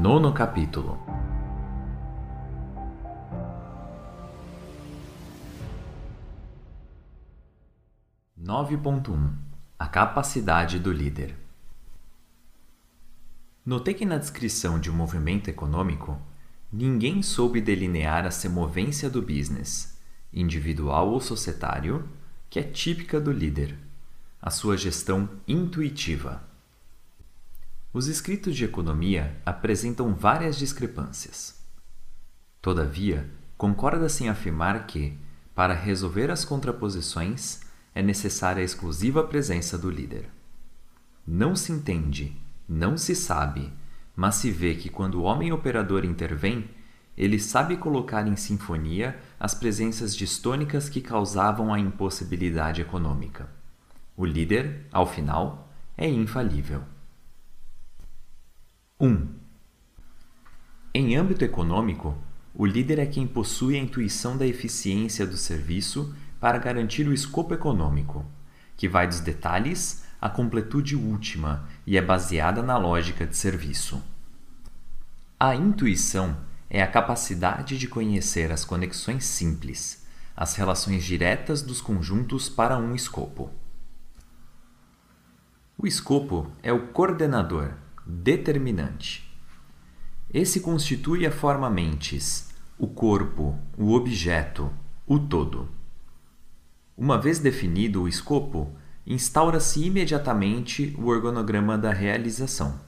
Nono capítulo. Nove ponto um. A capacidade do líder. Notei que na descrição de um movimento econômico, ninguém soube delinear a semovência do business, individual ou societário, que é típica do líder, a sua gestão intuitiva. Os escritos de economia apresentam várias discrepâncias. Todavia, concorda-se em afirmar que, para resolver as contraposições, é necessária a exclusiva presença do líder. Não se entende, não se sabe, mas se vê que quando o homem operador intervém, ele sabe colocar em sinfonia as presenças distônicas que causavam a impossibilidade econômica. O líder, ao final, é infalível. 1. Em âmbito econômico, o líder é quem possui a intuição da eficiência do serviço para garantir o escopo econômico, que vai dos detalhes à completude última e é baseada na lógica de serviço. A intuição é a capacidade de conhecer as conexões simples, as relações diretas dos conjuntos para um escopo. O escopo é o coordenador determinante. Esse constitui a forma mentes, o corpo, o objeto, o todo. Uma vez definido o escopo, instaura-se imediatamente o organograma da realização.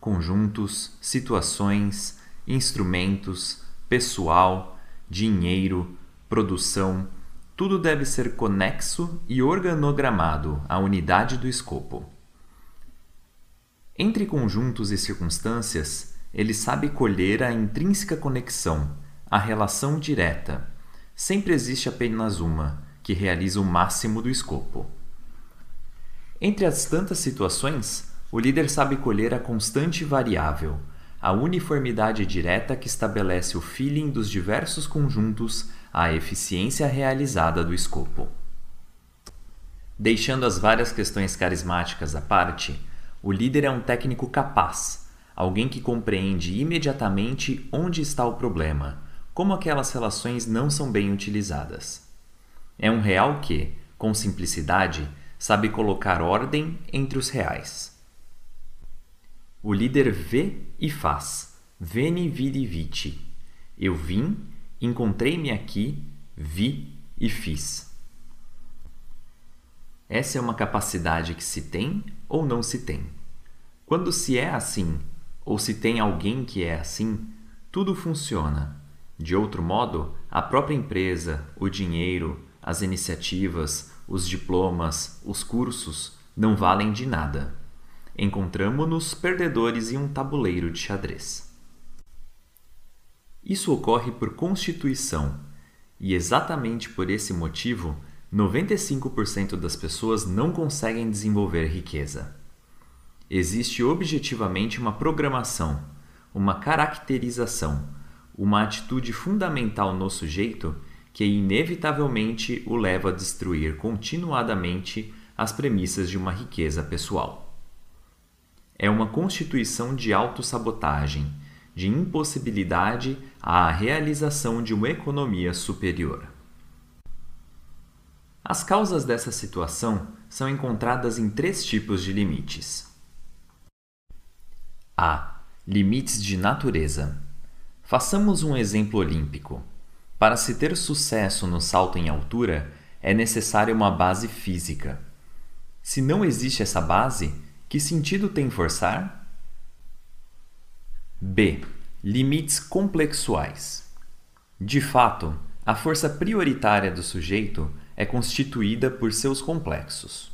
Conjuntos, situações, instrumentos, pessoal, dinheiro, produção, tudo deve ser conexo e organogramado à unidade do escopo. Entre conjuntos e circunstâncias, ele sabe colher a intrínseca conexão, a relação direta. Sempre existe apenas uma, que realiza o máximo do escopo. Entre as tantas situações, o líder sabe colher a constante variável, a uniformidade direta que estabelece o feeling dos diversos conjuntos à eficiência realizada do escopo. Deixando as várias questões carismáticas à parte, o líder é um técnico capaz, alguém que compreende imediatamente onde está o problema, como aquelas relações não são bem utilizadas. É um real que, com simplicidade, sabe colocar ordem entre os reais. O líder vê e faz. Veni vidi vici. Eu vim, encontrei-me aqui, vi e fiz. Essa é uma capacidade que se tem ou não se tem. Quando se é assim, ou se tem alguém que é assim, tudo funciona. De outro modo, a própria empresa, o dinheiro, as iniciativas, os diplomas, os cursos não valem de nada. Encontramos-nos perdedores em um tabuleiro de xadrez. Isso ocorre por constituição, e exatamente por esse motivo 95% das pessoas não conseguem desenvolver riqueza. Existe objetivamente uma programação, uma caracterização, uma atitude fundamental no sujeito que inevitavelmente o leva a destruir continuadamente as premissas de uma riqueza pessoal. É uma constituição de autossabotagem, de impossibilidade à realização de uma economia superior. As causas dessa situação são encontradas em três tipos de limites. A. Limites de natureza. Façamos um exemplo olímpico. Para se ter sucesso no salto em altura, é necessária uma base física. Se não existe essa base, que sentido tem forçar? B. Limites complexuais. De fato, a força prioritária do sujeito é constituída por seus complexos.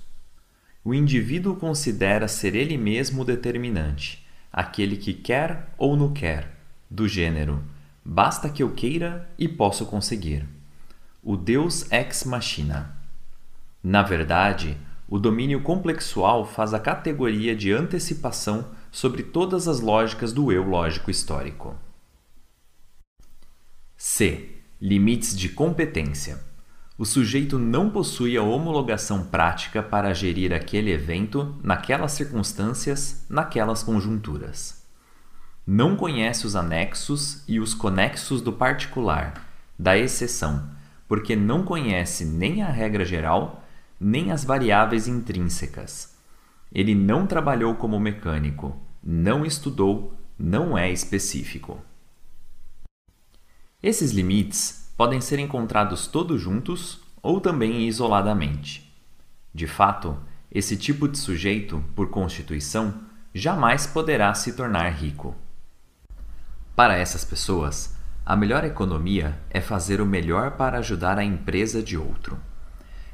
O indivíduo considera ser ele mesmo o determinante, aquele que quer ou não quer, do gênero basta que eu queira e posso conseguir. O Deus ex machina. Na verdade, o domínio complexual faz a categoria de antecipação sobre todas as lógicas do eu lógico histórico. C. Limites de competência o sujeito não possui a homologação prática para gerir aquele evento naquelas circunstâncias, naquelas conjunturas. Não conhece os anexos e os conexos do particular, da exceção, porque não conhece nem a regra geral, nem as variáveis intrínsecas. Ele não trabalhou como mecânico, não estudou, não é específico. Esses limites podem ser encontrados todos juntos ou também isoladamente. De fato, esse tipo de sujeito, por constituição, jamais poderá se tornar rico. Para essas pessoas, a melhor economia é fazer o melhor para ajudar a empresa de outro,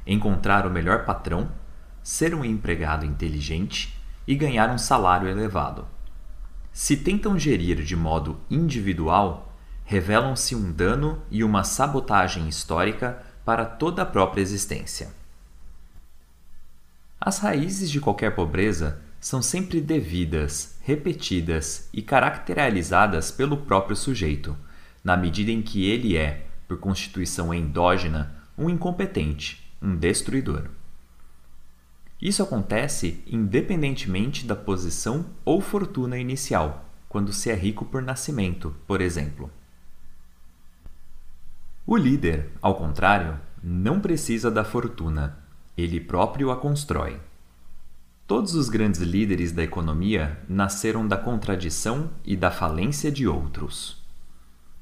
encontrar o melhor patrão, ser um empregado inteligente e ganhar um salário elevado. Se tentam gerir de modo individual, revelam-se um dano e uma sabotagem histórica para toda a própria existência. As raízes de qualquer pobreza são sempre devidas, repetidas e caracterizadas pelo próprio sujeito, na medida em que ele é, por constituição endógena, um incompetente, um destruidor. Isso acontece independentemente da posição ou fortuna inicial, quando se é rico por nascimento, por exemplo. O líder, ao contrário, não precisa da fortuna, ele próprio a constrói. Todos os grandes líderes da economia nasceram da contradição e da falência de outros.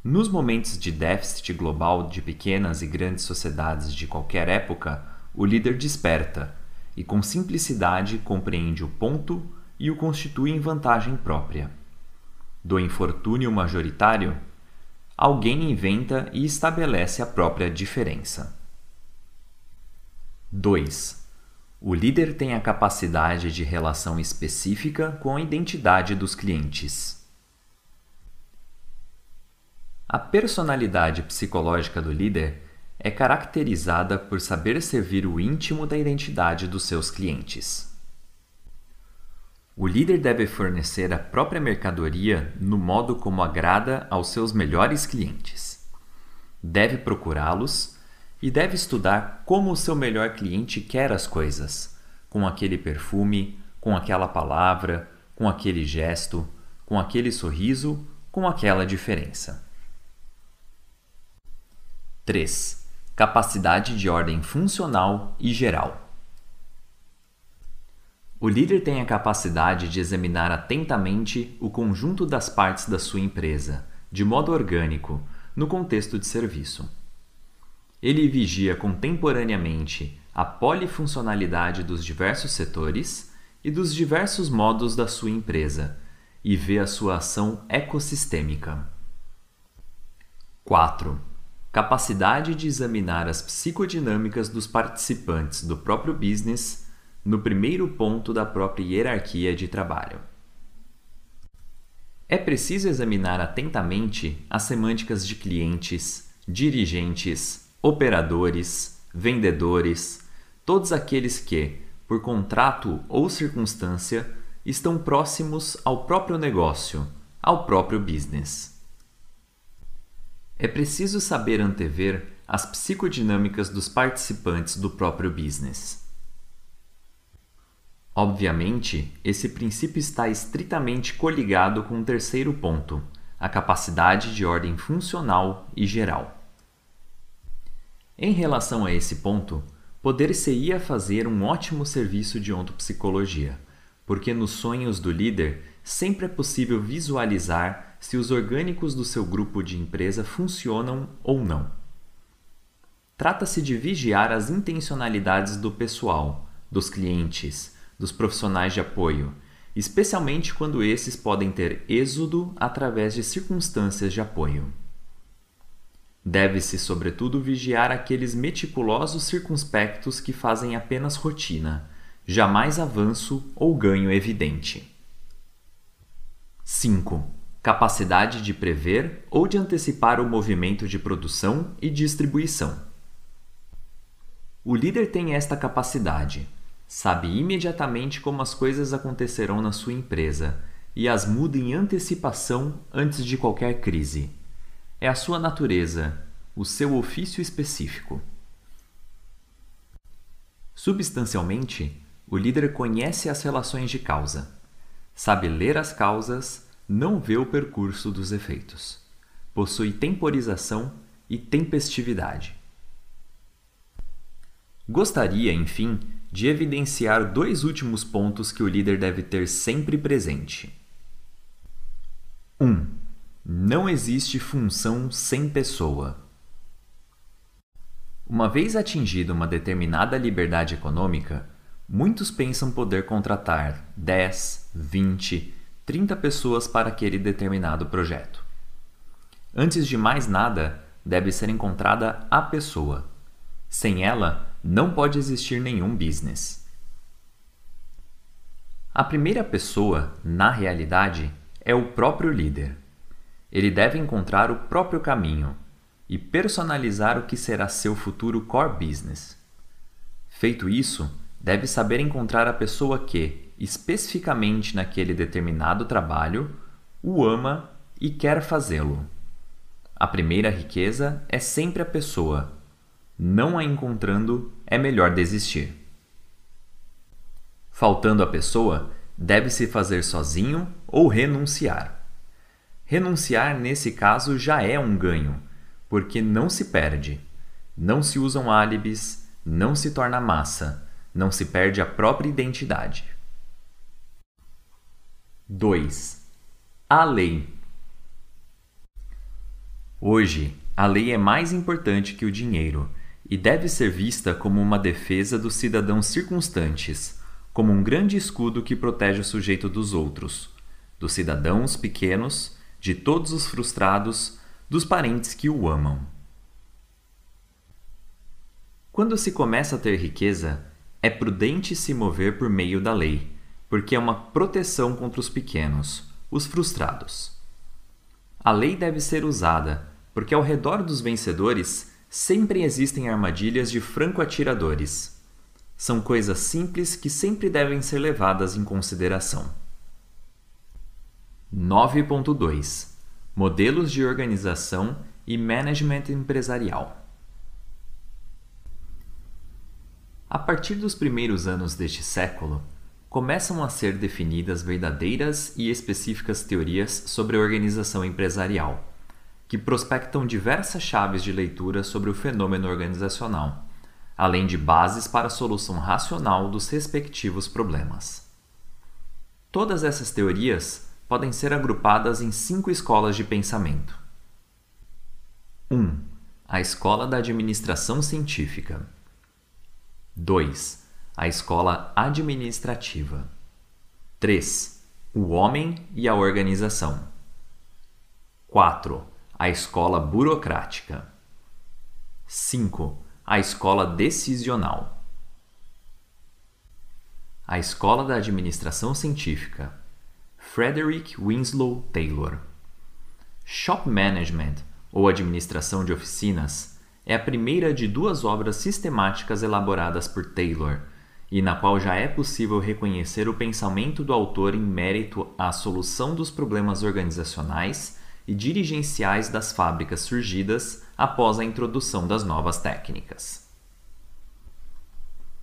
Nos momentos de déficit global de pequenas e grandes sociedades de qualquer época, o líder desperta e, com simplicidade, compreende o ponto e o constitui em vantagem própria. Do infortúnio majoritário, alguém inventa e estabelece a própria diferença. 2. O líder tem a capacidade de relação específica com a identidade dos clientes. A personalidade psicológica do líder é caracterizada por saber servir o íntimo da identidade dos seus clientes. O líder deve fornecer a própria mercadoria no modo como agrada aos seus melhores clientes. Deve procurá-los e deve estudar como o seu melhor cliente quer as coisas, com aquele perfume, com aquela palavra, com aquele gesto, com aquele sorriso, com aquela diferença. 3. Capacidade de ordem funcional e geral. O líder tem a capacidade de examinar atentamente o conjunto das partes da sua empresa, de modo orgânico, no contexto de serviço. Ele vigia contemporaneamente a polifuncionalidade dos diversos setores e dos diversos modos da sua empresa e vê a sua ação ecossistêmica. 4. Capacidade de examinar as psicodinâmicas dos participantes do próprio business no primeiro ponto da própria hierarquia de trabalho. É preciso examinar atentamente as semânticas de clientes, dirigentes, operadores, vendedores, todos aqueles que, por contrato ou circunstância, estão próximos ao próprio negócio, ao próprio business. É preciso saber antever as psicodinâmicas dos participantes do próprio business. Obviamente, esse princípio está estritamente coligado com o terceiro ponto, a capacidade de ordem funcional e geral. Em relação a esse ponto, poder-se-ia fazer um ótimo serviço de ontopsicologia, porque nos sonhos do líder sempre é possível visualizar se os orgânicos do seu grupo de empresa funcionam ou não. Trata-se de vigiar as intencionalidades do pessoal, dos clientes, dos profissionais de apoio, especialmente quando esses podem ter êxodo através de circunstâncias de apoio. Deve-se, sobretudo, vigiar aqueles meticulosos circunspectos que fazem apenas rotina, jamais avanço ou ganho evidente. 5. Capacidade de prever ou de antecipar o movimento de produção e distribuição. O líder tem esta capacidade, Sabe imediatamente como as coisas acontecerão na sua empresa e as muda em antecipação antes de qualquer crise. É a sua natureza, o seu ofício específico. Substancialmente, o líder conhece as relações de causa, sabe ler as causas, não vê o percurso dos efeitos. Possui temporização e tempestividade. Gostaria, enfim, de evidenciar dois últimos pontos que o líder deve ter sempre presente. 1. Um, não existe função sem pessoa. Uma vez atingida uma determinada liberdade econômica, muitos pensam poder contratar 10, 20, 30 pessoas para aquele determinado projeto. Antes de mais nada, deve ser encontrada a pessoa. Sem ela, não pode existir nenhum business. A primeira pessoa, na realidade, é o próprio líder. Ele deve encontrar o próprio caminho e personalizar o que será seu futuro core business. Feito isso, deve saber encontrar a pessoa que, especificamente naquele determinado trabalho, o ama e quer fazê-lo. A primeira riqueza é sempre a pessoa, não a encontrando, é melhor desistir. Faltando a pessoa, deve-se fazer sozinho ou renunciar. Renunciar, nesse caso, já é um ganho, porque não se perde, não se usam álibis, não se torna massa, não se perde a própria identidade. 2. A lei. Hoje, a lei é mais importante que o dinheiro e deve ser vista como uma defesa dos cidadãos circunstantes, como um grande escudo que protege o sujeito dos outros, dos cidadãos pequenos, de todos os frustrados, dos parentes que o amam. Quando se começa a ter riqueza, é prudente se mover por meio da lei, porque é uma proteção contra os pequenos, os frustrados. A lei deve ser usada, porque ao redor dos vencedores sempre existem armadilhas de franco-atiradores. São coisas simples que sempre devem ser levadas em consideração. 9.2 Modelos de organização e management empresarial. A partir dos primeiros anos deste século, começam a ser definidas verdadeiras e específicas teorias sobre a organização empresarial que prospectam diversas chaves de leitura sobre o fenômeno organizacional, além de bases para a solução racional dos respectivos problemas. Todas essas teorias podem ser agrupadas em cinco escolas de pensamento. 1. Um, a escola da administração científica. 2. A escola administrativa. 3. O homem e a organização. 4 a escola burocrática. 5. A escola decisional. A escola da administração científica. Frederick Winslow Taylor. Shop Management, ou Administração de Oficinas, é a primeira de duas obras sistemáticas elaboradas por Taylor, e na qual já é possível reconhecer o pensamento do autor em mérito à solução dos problemas organizacionais e dirigenciais das fábricas surgidas após a introdução das novas técnicas.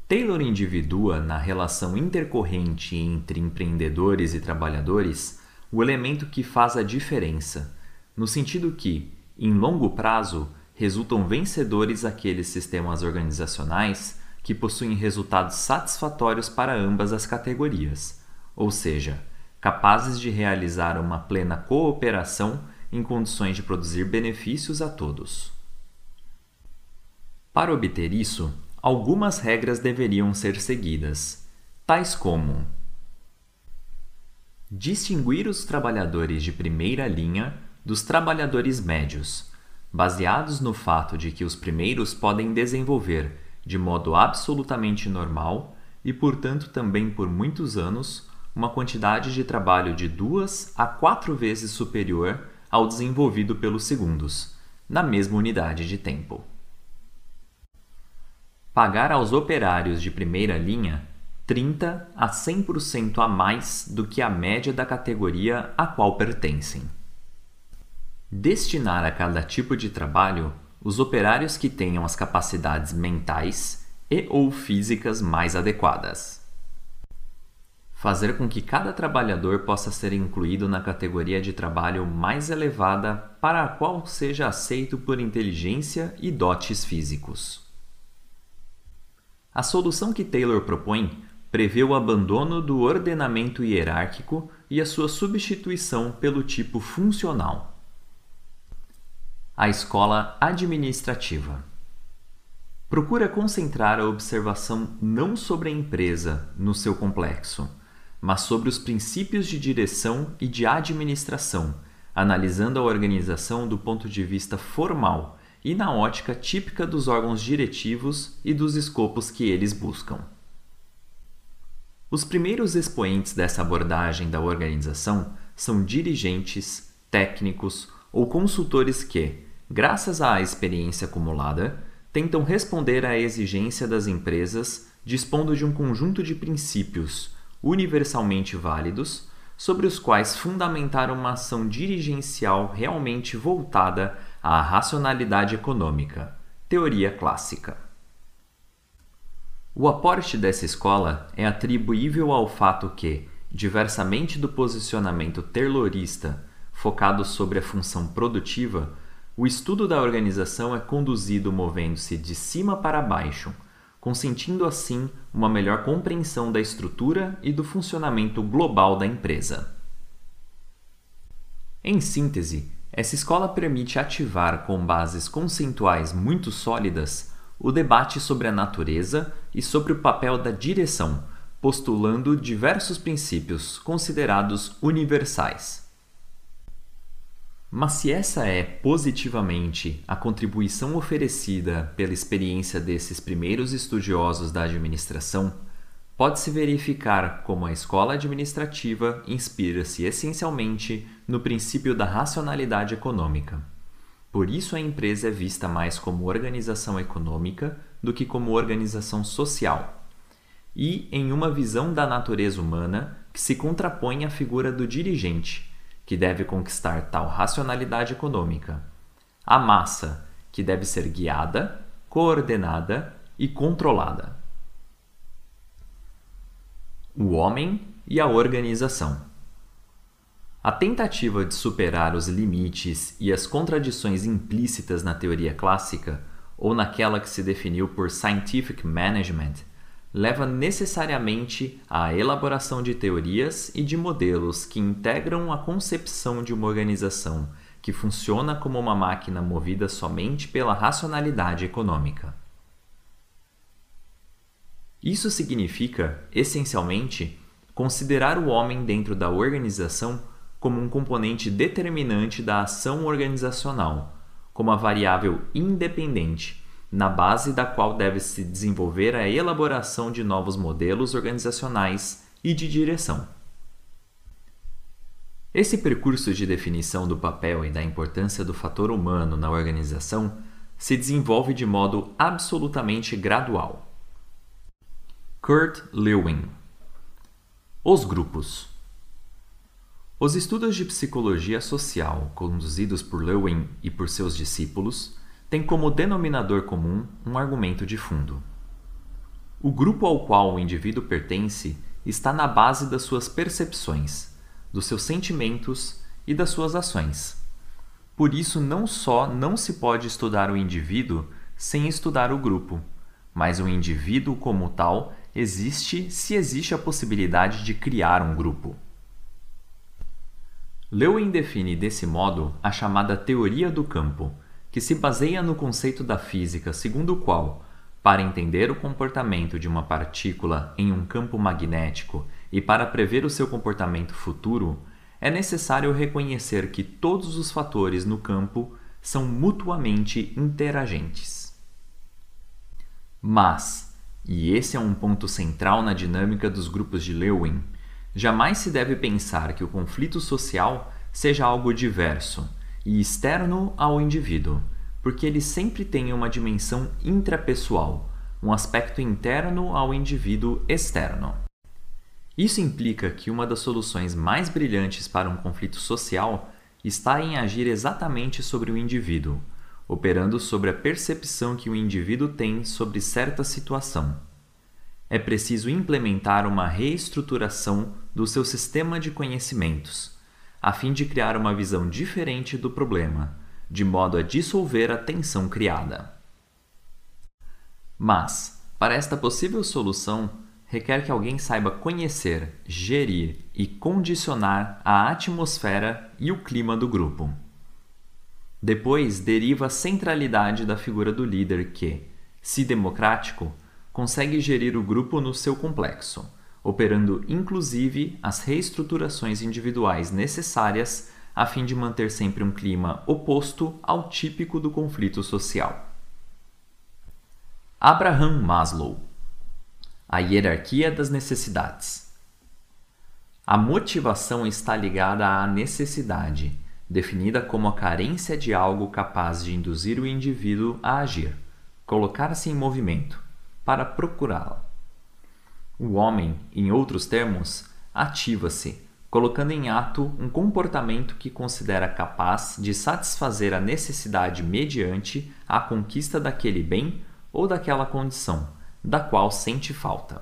Taylor individua na relação intercorrente entre empreendedores e trabalhadores o elemento que faz a diferença, no sentido que, em longo prazo, resultam vencedores aqueles sistemas organizacionais que possuem resultados satisfatórios para ambas as categorias, ou seja, capazes de realizar uma plena cooperação em condições de produzir benefícios a todos. Para obter isso, algumas regras deveriam ser seguidas, tais como distinguir os trabalhadores de primeira linha dos trabalhadores médios, baseados no fato de que os primeiros podem desenvolver, de modo absolutamente normal e, portanto, também por muitos anos, uma quantidade de trabalho de duas a quatro vezes superior ao desenvolvido pelos segundos, na mesma unidade de tempo. Pagar aos operários de primeira linha 30 a 100% a mais do que a média da categoria a qual pertencem. Destinar a cada tipo de trabalho os operários que tenham as capacidades mentais e ou físicas mais adequadas. Fazer com que cada trabalhador possa ser incluído na categoria de trabalho mais elevada para a qual seja aceito por inteligência e dotes físicos. A solução que Taylor propõe prevê o abandono do ordenamento hierárquico e a sua substituição pelo tipo funcional. A escola administrativa procura concentrar a observação não sobre a empresa no seu complexo mas sobre os princípios de direção e de administração, analisando a organização do ponto de vista formal e na ótica típica dos órgãos diretivos e dos escopos que eles buscam. Os primeiros expoentes dessa abordagem da organização são dirigentes, técnicos ou consultores que, graças à experiência acumulada, tentam responder à exigência das empresas dispondo de um conjunto de princípios universalmente válidos, sobre os quais fundamentar uma ação dirigencial realmente voltada à racionalidade econômica, teoria clássica. O aporte dessa escola é atribuível ao fato que, diversamente do posicionamento terlorista focado sobre a função produtiva, o estudo da organização é conduzido movendo-se de cima para baixo consentindo assim uma melhor compreensão da estrutura e do funcionamento global da empresa. Em síntese, essa escola permite ativar com bases conceituais muito sólidas o debate sobre a natureza e sobre o papel da direção, postulando diversos princípios considerados universais. Mas se essa é positivamente a contribuição oferecida pela experiência desses primeiros estudiosos da administração, pode-se verificar como a escola administrativa inspira-se essencialmente no princípio da racionalidade econômica. Por isso a empresa é vista mais como organização econômica do que como organização social, e em uma visão da natureza humana que se contrapõe à figura do dirigente que deve conquistar tal racionalidade econômica. A massa, que deve ser guiada, coordenada e controlada. O homem e a organização. A tentativa de superar os limites e as contradições implícitas na teoria clássica, ou naquela que se definiu por scientific management, leva necessariamente à elaboração de teorias e de modelos que integram a concepção de uma organização que funciona como uma máquina movida somente pela racionalidade econômica. Isso significa, essencialmente, considerar o homem dentro da organização como um componente determinante da ação organizacional, como a variável independente na base da qual deve se desenvolver a elaboração de novos modelos organizacionais e de direção. Esse percurso de definição do papel e da importância do fator humano na organização se desenvolve de modo absolutamente gradual. Kurt Lewin Os grupos Os estudos de psicologia social conduzidos por Lewin e por seus discípulos tem como denominador comum um argumento de fundo. O grupo ao qual o indivíduo pertence está na base das suas percepções, dos seus sentimentos e das suas ações. Por isso, não só não se pode estudar o indivíduo sem estudar o grupo, mas o indivíduo como tal existe se existe a possibilidade de criar um grupo. Lewin define desse modo a chamada teoria do campo, que se baseia no conceito da física segundo o qual, para entender o comportamento de uma partícula em um campo magnético e para prever o seu comportamento futuro, é necessário reconhecer que todos os fatores no campo são mutuamente interagentes. Mas, e esse é um ponto central na dinâmica dos grupos de Lewin, jamais se deve pensar que o conflito social seja algo diverso e externo ao indivíduo, porque ele sempre tem uma dimensão intrapessoal, um aspecto interno ao indivíduo externo. Isso implica que uma das soluções mais brilhantes para um conflito social está em agir exatamente sobre o indivíduo, operando sobre a percepção que o indivíduo tem sobre certa situação. é preciso implementar uma reestruturação do seu sistema de conhecimentos, a fim de criar uma visão diferente do problema, de modo a dissolver a tensão criada. Mas, para esta possível solução, requer que alguém saiba conhecer, gerir e condicionar a atmosfera e o clima do grupo. Depois deriva a centralidade da figura do líder que, se democrático, consegue gerir o grupo no seu complexo, operando inclusive as reestruturações individuais necessárias a fim de manter sempre um clima oposto ao típico do conflito social. Abraham Maslow A hierarquia das necessidades. A motivação está ligada à necessidade, definida como a carência de algo capaz de induzir o indivíduo a agir, colocar-se em movimento, para procurá-la. O homem, em outros termos, ativa-se, colocando em ato um comportamento que considera capaz de satisfazer a necessidade mediante a conquista daquele bem ou daquela condição, da qual sente falta.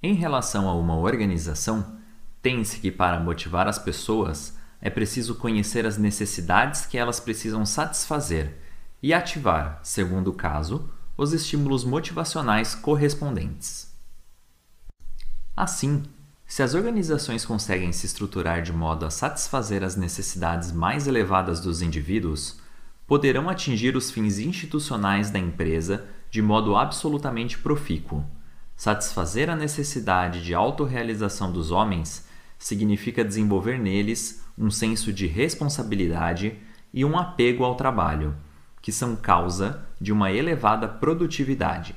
Em relação a uma organização, tem-se que para motivar as pessoas é preciso conhecer as necessidades que elas precisam satisfazer e ativar, segundo o caso, os estímulos motivacionais correspondentes. Assim, se as organizações conseguem se estruturar de modo a satisfazer as necessidades mais elevadas dos indivíduos, poderão atingir os fins institucionais da empresa de modo absolutamente profícuo. Satisfazer a necessidade de autorrealização dos homens significa desenvolver neles um senso de responsabilidade e um apego ao trabalho que são causa de uma elevada produtividade.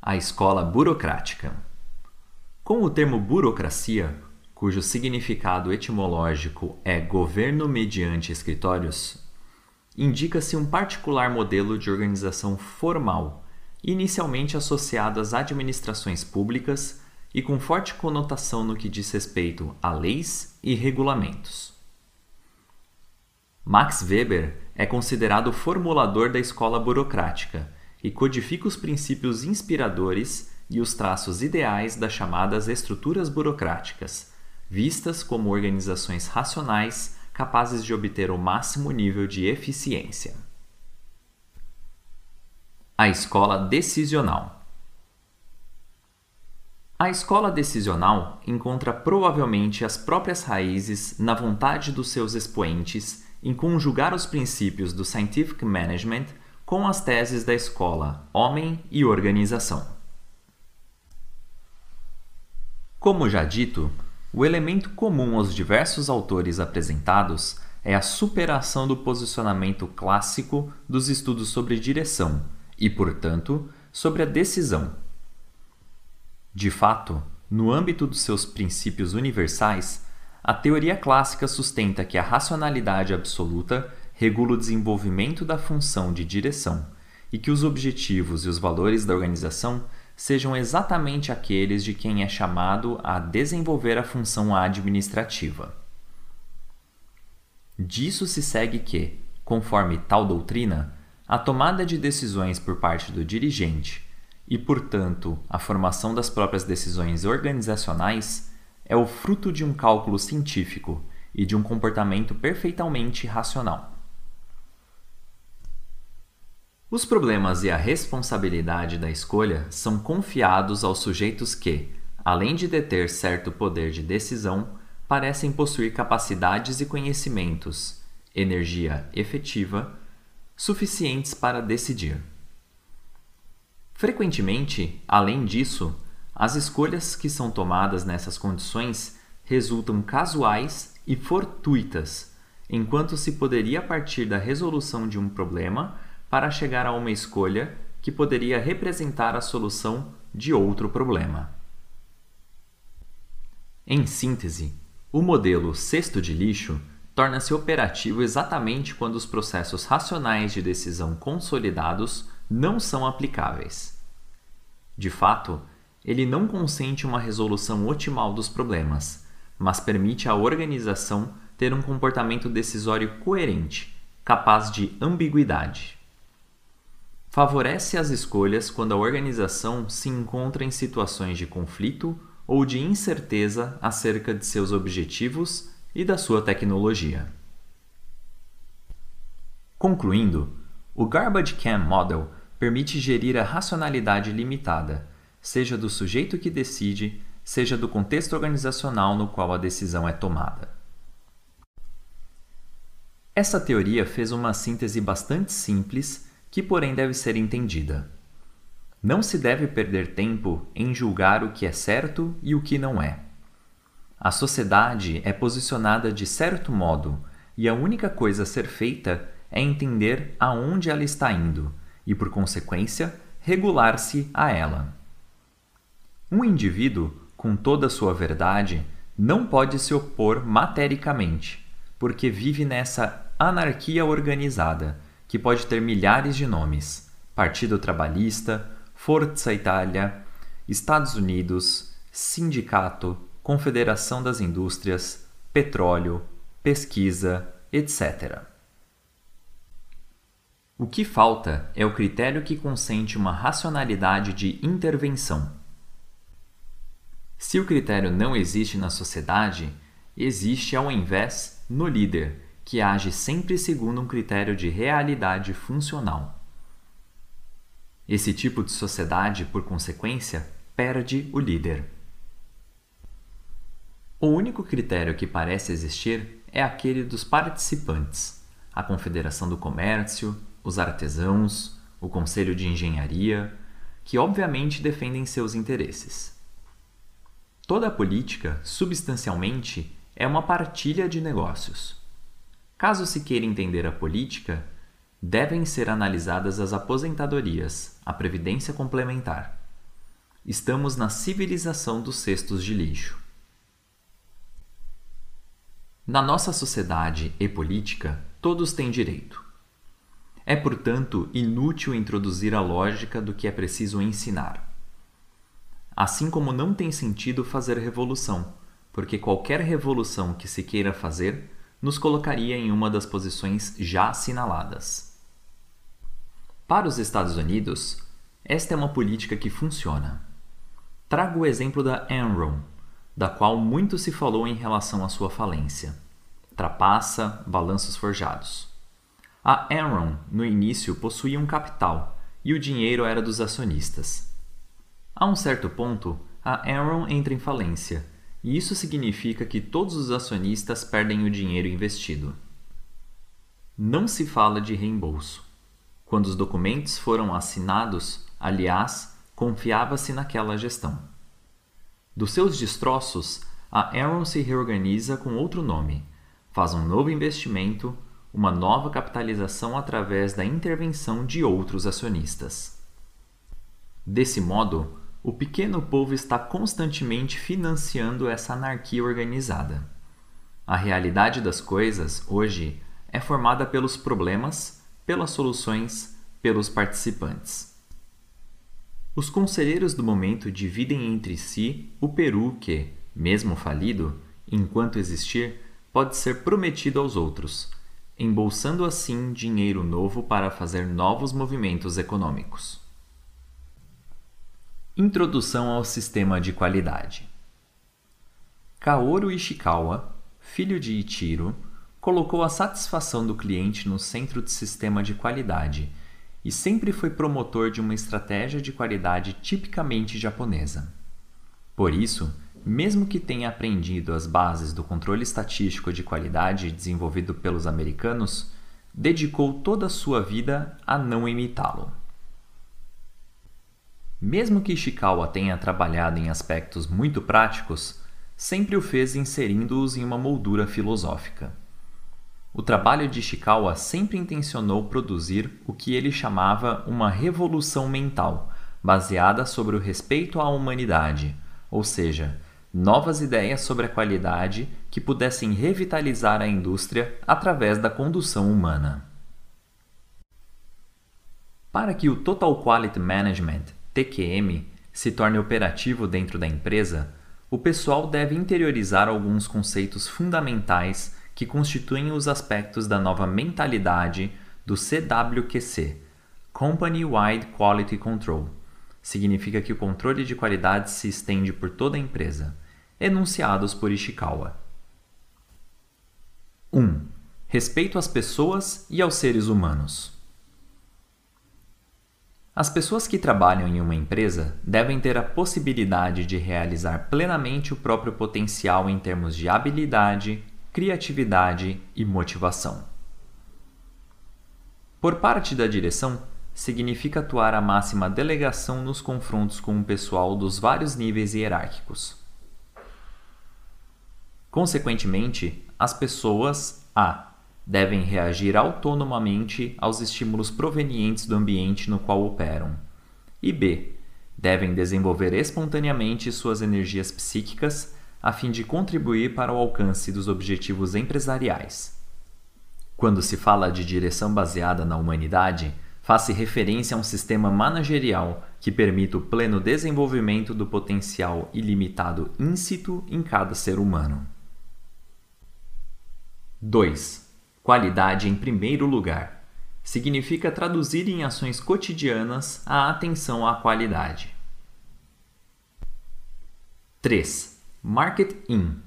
A escola burocrática. Com o termo burocracia, cujo significado etimológico é governo mediante escritórios, indica-se um particular modelo de organização formal, inicialmente associado às administrações públicas e com forte conotação no que diz respeito a leis e regulamentos. Max Weber é considerado o formulador da escola burocrática e codifica os princípios inspiradores e os traços ideais das chamadas estruturas burocráticas, vistas como organizações racionais capazes de obter o máximo nível de eficiência. A escola decisional. A escola decisional encontra provavelmente as próprias raízes na vontade dos seus expoentes em conjugar os princípios do Scientific Management com as teses da escola Homem e Organização. Como já dito, o elemento comum aos diversos autores apresentados é a superação do posicionamento clássico dos estudos sobre direção e, portanto, sobre a decisão. De fato, no âmbito dos seus princípios universais, a teoria clássica sustenta que a racionalidade absoluta regula o desenvolvimento da função de direção e que os objetivos e os valores da organização sejam exatamente aqueles de quem é chamado a desenvolver a função administrativa. Disso se segue que, conforme tal doutrina, a tomada de decisões por parte do dirigente e, portanto, a formação das próprias decisões organizacionais é o fruto de um cálculo científico e de um comportamento perfeitamente racional. Os problemas e a responsabilidade da escolha são confiados aos sujeitos que, além de deter certo poder de decisão, parecem possuir capacidades e conhecimentos, energia efetiva, suficientes para decidir. Frequentemente, além disso, as escolhas que são tomadas nessas condições resultam casuais e fortuitas, enquanto se poderia partir da resolução de um problema para chegar a uma escolha que poderia representar a solução de outro problema. Em síntese, o modelo cesto de lixo torna-se operativo exatamente quando os processos racionais de decisão consolidados não são aplicáveis. De fato, ele não consente uma resolução otimal dos problemas, mas permite à organização ter um comportamento decisório coerente, capaz de ambiguidade. favorece as escolhas quando a organização se encontra em situações de conflito ou de incerteza acerca de seus objetivos e da sua tecnologia. Concluindo, o Garbage Can Model permite gerir a racionalidade limitada, seja do sujeito que decide, seja do contexto organizacional no qual a decisão é tomada. Essa teoria fez uma síntese bastante simples, que porém deve ser entendida. Não se deve perder tempo em julgar o que é certo e o que não é. A sociedade é posicionada de certo modo e a única coisa a ser feita é entender aonde ela está indo e, por consequência, regular-se a ela. Um indivíduo, com toda a sua verdade, não pode se opor matericamente, porque vive nessa anarquia organizada, que pode ter milhares de nomes: Partido Trabalhista, Forza Itália, Estados Unidos, Sindicato, Confederação das Indústrias, Petróleo, Pesquisa, etc. O que falta é o critério que consente uma racionalidade de intervenção. Se o critério não existe na sociedade, existe ao invés no líder, que age sempre segundo um critério de realidade funcional. Esse tipo de sociedade, por consequência, perde o líder. O único critério que parece existir é aquele dos participantes, a Confederação do Comércio, os artesãos, o Conselho de Engenharia, que obviamente defendem seus interesses. Toda política, substancialmente, é uma partilha de negócios. Caso se queira entender a política, devem ser analisadas as aposentadorias, a previdência complementar. Estamos na civilização dos cestos de lixo. Na nossa sociedade e política, todos têm direito. É, portanto, inútil introduzir a lógica do que é preciso ensinar. Assim como não tem sentido fazer revolução, porque qualquer revolução que se queira fazer nos colocaria em uma das posições já assinaladas. Para os Estados Unidos, esta é uma política que funciona. Trago o exemplo da Enron, da qual muito se falou em relação à sua falência. Trapaça, balanços forjados. A Enron, no início, possuía um capital e o dinheiro era dos acionistas. A um certo ponto, a Enron entra em falência, e isso significa que todos os acionistas perdem o dinheiro investido. Não se fala de reembolso. Quando os documentos foram assinados, aliás, confiava-se naquela gestão. Dos seus destroços, a Enron se reorganiza com outro nome, faz um novo investimento uma nova capitalização através da intervenção de outros acionistas. Desse modo, o pequeno povo está constantemente financiando essa anarquia organizada. A realidade das coisas, hoje, é formada pelos problemas, pelas soluções, pelos participantes. Os conselheiros do momento dividem entre si o Peru que, mesmo falido, enquanto existir, pode ser prometido aos outros, embolsando assim dinheiro novo para fazer novos movimentos econômicos. Introdução ao sistema de qualidade. Kaoru Ishikawa, filho de Ichiro, colocou a satisfação do cliente no centro do sistema de qualidade e sempre foi promotor de uma estratégia de qualidade tipicamente japonesa. Por isso, mesmo que tenha aprendido as bases do controle estatístico de qualidade desenvolvido pelos americanos, dedicou toda a sua vida a não imitá-lo. Mesmo que Ishikawa tenha trabalhado em aspectos muito práticos, sempre o fez inserindo-os em uma moldura filosófica. O trabalho de Ishikawa sempre intencionou produzir o que ele chamava uma revolução mental, baseada sobre o respeito à humanidade, ou seja, novas ideias sobre a qualidade que pudessem revitalizar a indústria através da condução humana. Para que o Total Quality Management, TQM, se torne operativo dentro da empresa, o pessoal deve interiorizar alguns conceitos fundamentais que constituem os aspectos da nova mentalidade do CWQC Company-Wide Quality Control. Significa que o controle de qualidade se estende por toda a empresa. Enunciados por Ishikawa. 1. Respeito às pessoas e aos seres humanos. As pessoas que trabalham em uma empresa devem ter a possibilidade de realizar plenamente o próprio potencial em termos de habilidade, criatividade e motivação. Por parte da direção, significa atuar a máxima delegação nos confrontos com o pessoal dos vários níveis hierárquicos. Consequentemente, as pessoas a devem reagir autonomamente aos estímulos provenientes do ambiente no qual operam. E B. Devem desenvolver espontaneamente suas energias psíquicas a fim de contribuir para o alcance dos objetivos empresariais. Quando se fala de direção baseada na humanidade, faz-se referência a um sistema managerial que permita o pleno desenvolvimento do potencial ilimitado íncito em cada ser humano. 2. Qualidade em primeiro lugar. Significa traduzir em ações cotidianas a atenção à qualidade. 3. Market in.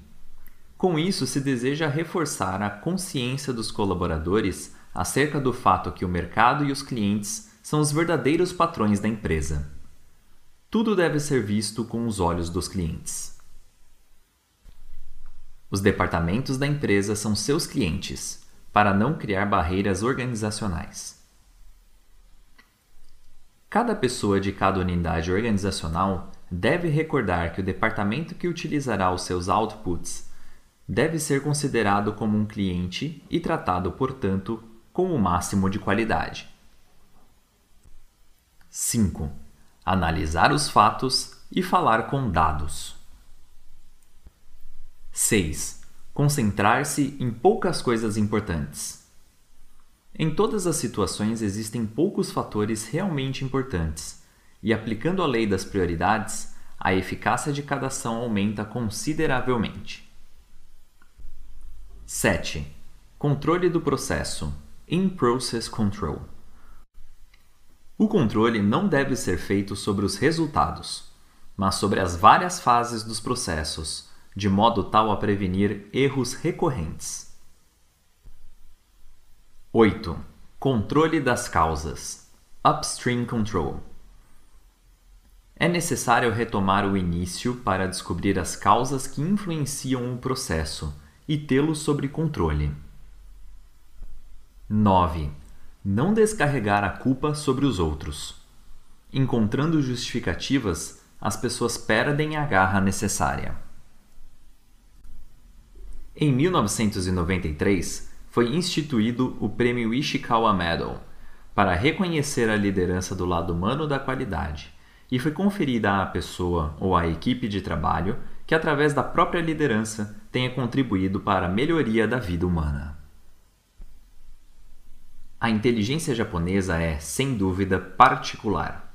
Com isso, se deseja reforçar a consciência dos colaboradores acerca do fato que o mercado e os clientes são os verdadeiros patrões da empresa. Tudo deve ser visto com os olhos dos clientes. Os departamentos da empresa são seus clientes para não criar barreiras organizacionais. Cada pessoa de cada unidade organizacional deve recordar que o departamento que utilizará os seus outputs deve ser considerado como um cliente e tratado, portanto, com o máximo de qualidade. 5. Analisar os fatos e falar com dados. 6 concentrar-se em poucas coisas importantes. Em todas as situações existem poucos fatores realmente importantes, e aplicando a lei das prioridades, a eficácia de cada ação aumenta consideravelmente. 7. Controle do processo In-Process Control. O controle não deve ser feito sobre os resultados, mas sobre as várias fases dos processos de modo tal a prevenir erros recorrentes. 8. Controle das causas. Upstream Control. É necessário retomar o início para descobrir as causas que influenciam o processo e tê-lo sob controle. 9. Não descarregar a culpa sobre os outros. Encontrando justificativas, as pessoas perdem a garra necessária. Em 1993, foi instituído o Prêmio Ishikawa Medal para reconhecer a liderança do lado humano da qualidade e foi conferida à pessoa ou à equipe de trabalho que, através da própria liderança, tenha contribuído para a melhoria da vida humana. A inteligência japonesa é, sem dúvida, particular.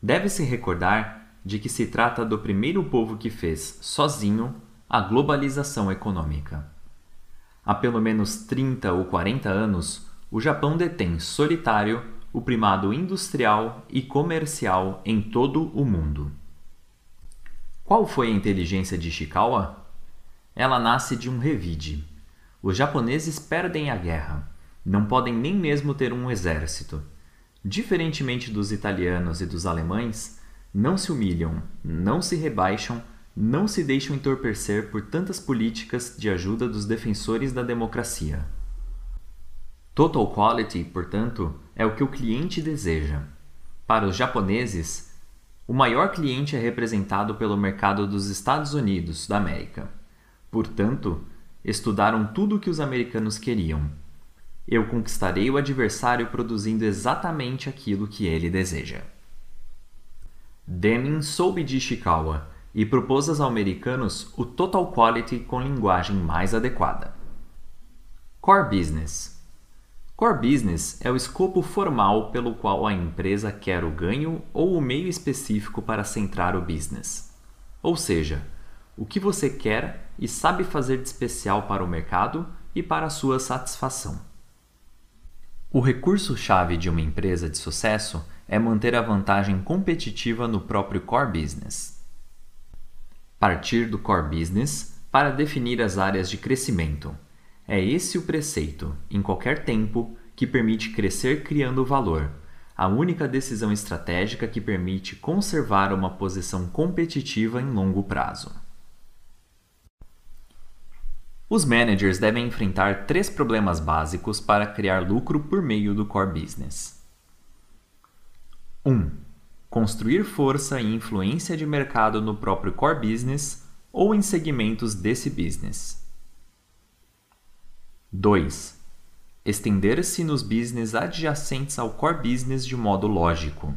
Deve-se recordar de que se trata do primeiro povo que fez, sozinho, a globalização econômica. Há pelo menos 30 ou 40 anos, o Japão detém solitário o primado industrial e comercial em todo o mundo. Qual foi a inteligência de Ishikawa? Ela nasce de um revide. Os japoneses perdem a guerra. Não podem nem mesmo ter um exército. Diferentemente dos italianos e dos alemães, não se humilham, não se rebaixam não se deixam entorpecer por tantas políticas de ajuda dos defensores da democracia. Total Quality, portanto, é o que o cliente deseja. Para os japoneses, o maior cliente é representado pelo mercado dos Estados Unidos da América. Portanto, estudaram tudo o que os americanos queriam. Eu conquistarei o adversário produzindo exatamente aquilo que ele deseja. Deming soube de Ishikawa e propôs aos americanos o Total Quality com linguagem mais adequada. Core Business Core Business é o escopo formal pelo qual a empresa quer o ganho ou o meio específico para centrar o business. Ou seja, o que você quer e sabe fazer de especial para o mercado e para a sua satisfação. O recurso-chave de uma empresa de sucesso é manter a vantagem competitiva no próprio core business. Partir do core business para definir as áreas de crescimento. É esse o preceito, em qualquer tempo, que permite crescer criando valor, a única decisão estratégica que permite conservar uma posição competitiva em longo prazo. Os managers devem enfrentar três problemas básicos para criar lucro por meio do core business. 1. Um, construir força e influência de mercado no próprio core business ou em segmentos desse business. 2. Estender-se nos business adjacentes ao core business de modo lógico.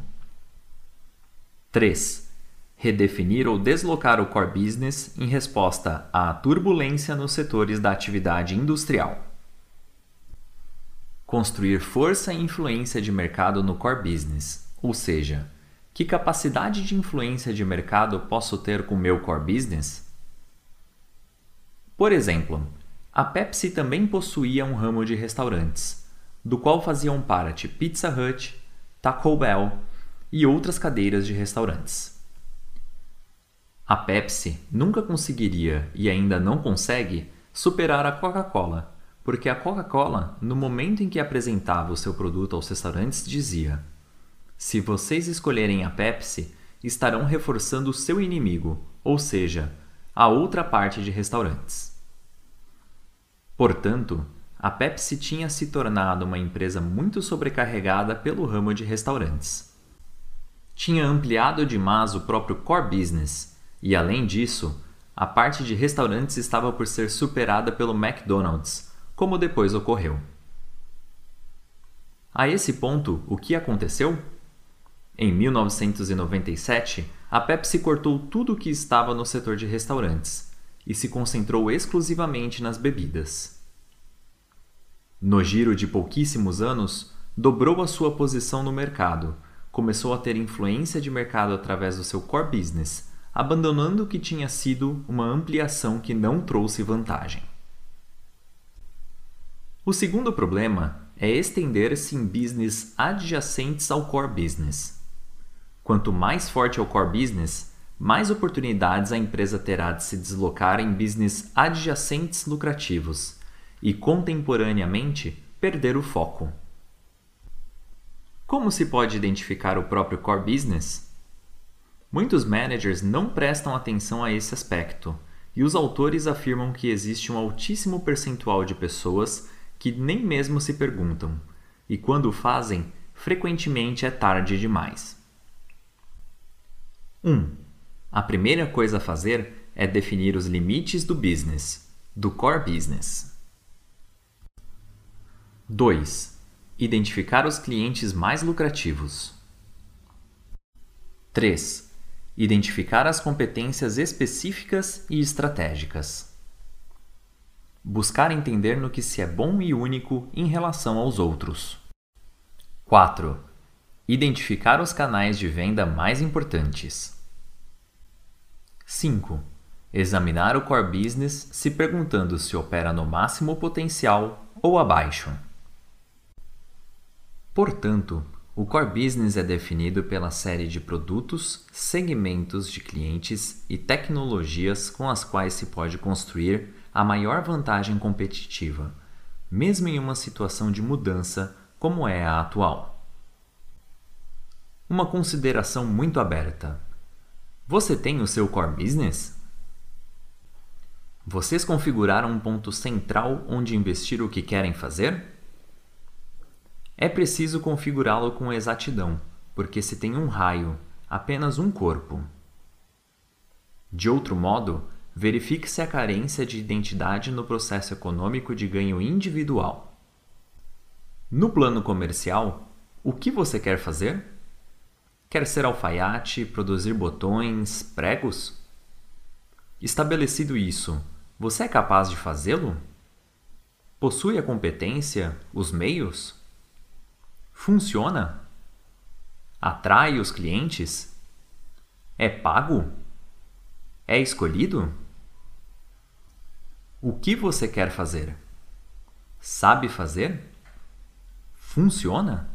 3. Redefinir ou deslocar o core business em resposta à turbulência nos setores da atividade industrial. Construir força e influência de mercado no core business ou seja, que capacidade de influência de mercado posso ter com meu core business? Por exemplo, a Pepsi também possuía um ramo de restaurantes, do qual faziam parte Pizza Hut, Taco Bell e outras cadeiras de restaurantes. A Pepsi nunca conseguiria e ainda não consegue superar a Coca-Cola, porque a Coca-Cola, no momento em que apresentava o seu produto aos restaurantes, dizia: se vocês escolherem a Pepsi, estarão reforçando o seu inimigo, ou seja, a outra parte de restaurantes. Portanto, a Pepsi tinha se tornado uma empresa muito sobrecarregada pelo ramo de restaurantes. Tinha ampliado demais o próprio core business e, além disso, a parte de restaurantes estava por ser superada pelo McDonald's, como depois ocorreu. A esse ponto, o que aconteceu? Em 1997, a Pepsi cortou tudo o que estava no setor de restaurantes e se concentrou exclusivamente nas bebidas. No giro de pouquíssimos anos, dobrou a sua posição no mercado, começou a ter influência de mercado através do seu core business, abandonando o que tinha sido uma ampliação que não trouxe vantagem. O segundo problema é estender-se em business adjacentes ao core business. Quanto mais forte é o core business, mais oportunidades a empresa terá de se deslocar em business adjacentes lucrativos e, contemporaneamente, perder o foco. Como se pode identificar o próprio core business? Muitos managers não prestam atenção a esse aspecto, e os autores afirmam que existe um altíssimo percentual de pessoas que nem mesmo se perguntam, e quando o fazem, frequentemente é tarde demais. 1. A primeira coisa a fazer é definir os limites do business, do core business. 2. Identificar os clientes mais lucrativos. 3. Identificar as competências específicas e estratégicas. Buscar entender no que se é bom e único em relação aos outros. 4 Identificar os canais de venda mais importantes. 5. Examinar o core business se perguntando se opera no máximo potencial ou abaixo. Portanto, o core business é definido pela série de produtos, segmentos de clientes e tecnologias com as quais se pode construir a maior vantagem competitiva, mesmo em uma situação de mudança como é a atual. Uma consideração muito aberta. Você tem o seu core business? Vocês configuraram um ponto central onde investir o que querem fazer? É preciso configurá-lo com exatidão, porque se tem um raio, apenas um corpo. De outro modo, verifique-se a carência de identidade no processo econômico de ganho individual. No plano comercial, o que você quer fazer? Quer ser alfaiate, produzir botões, pregos? Estabelecido isso, você é capaz de fazê-lo? Possui a competência, os meios? Funciona? Atrai os clientes? É pago? É escolhido? O que você quer fazer? Sabe fazer? funciona?